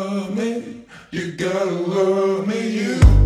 love me. You gotta love me, you.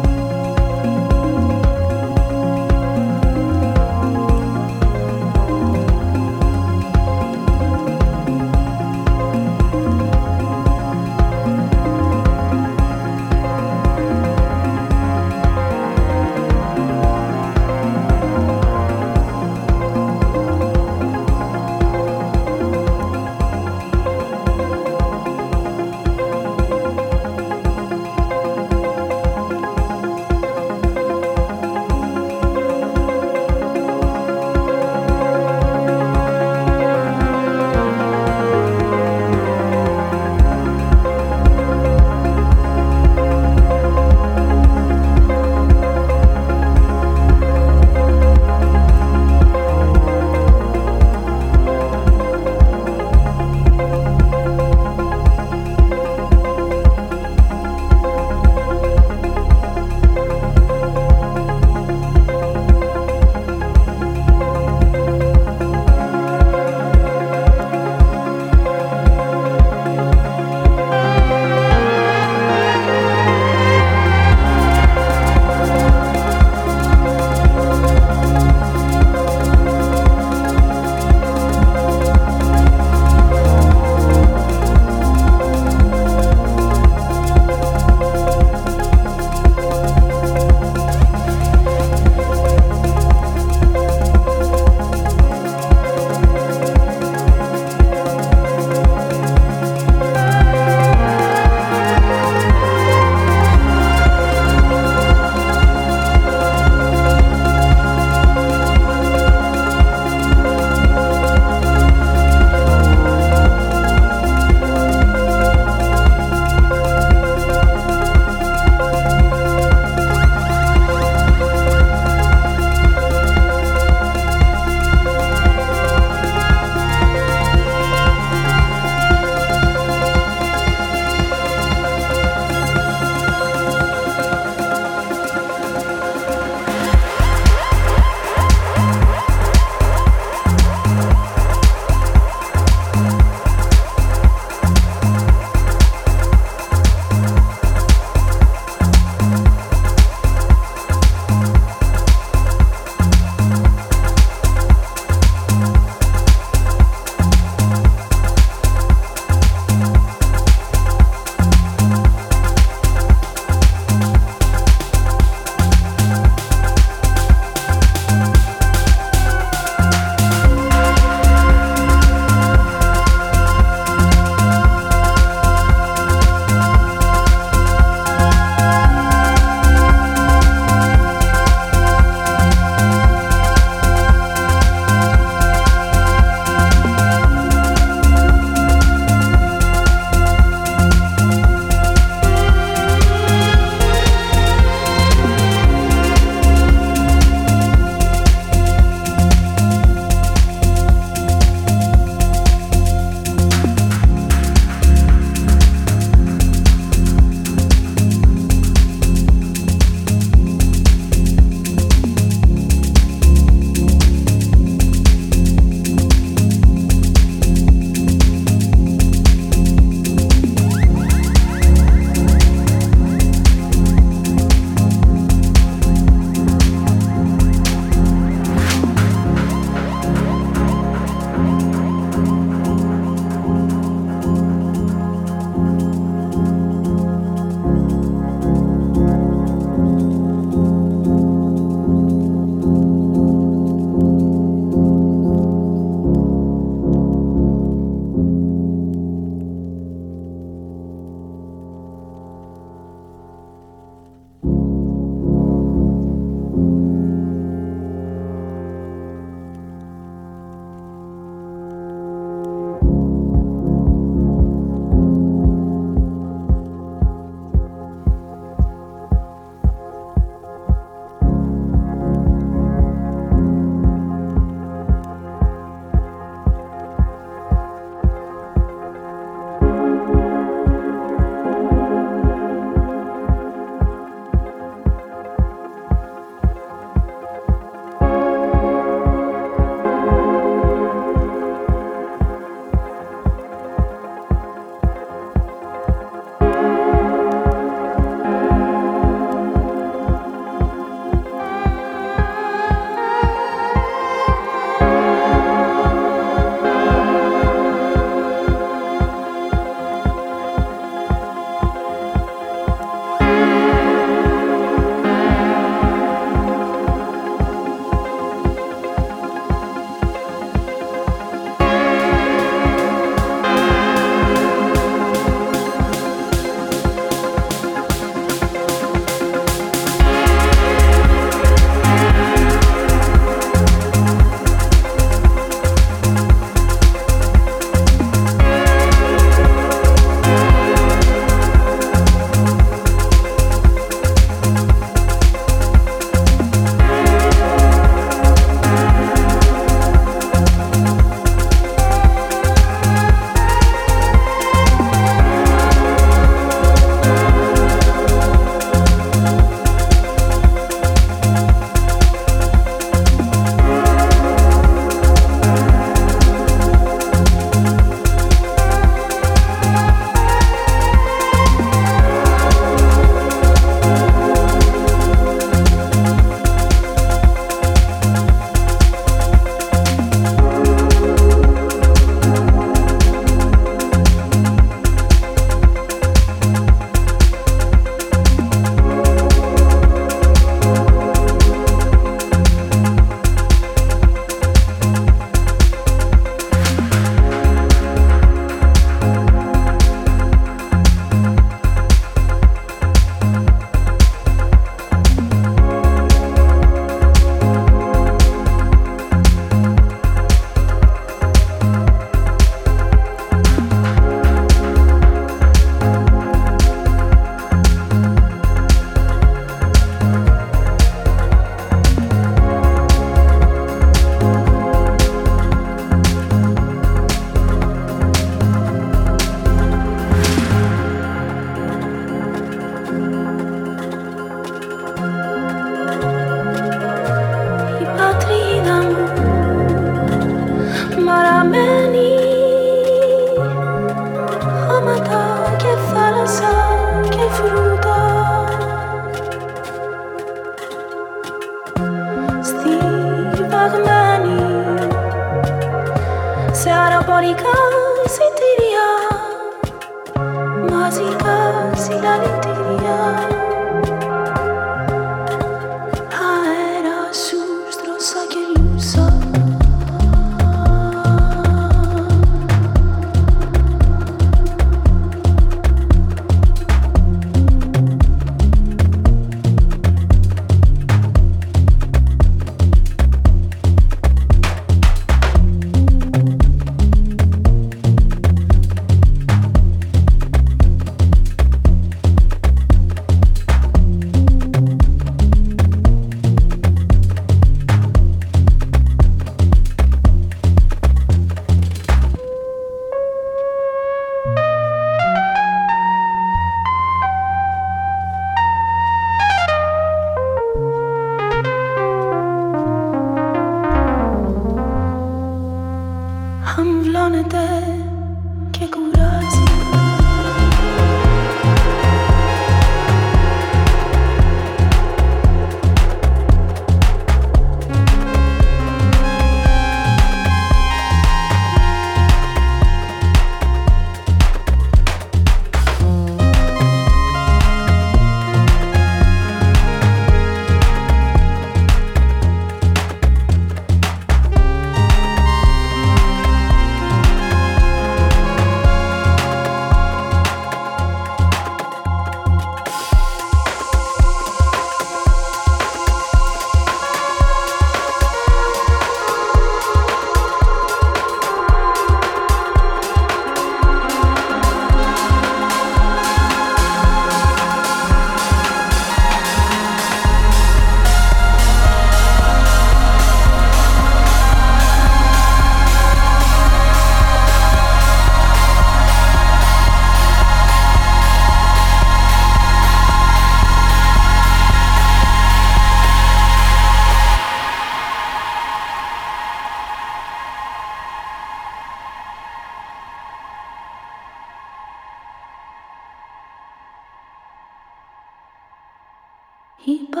一把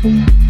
I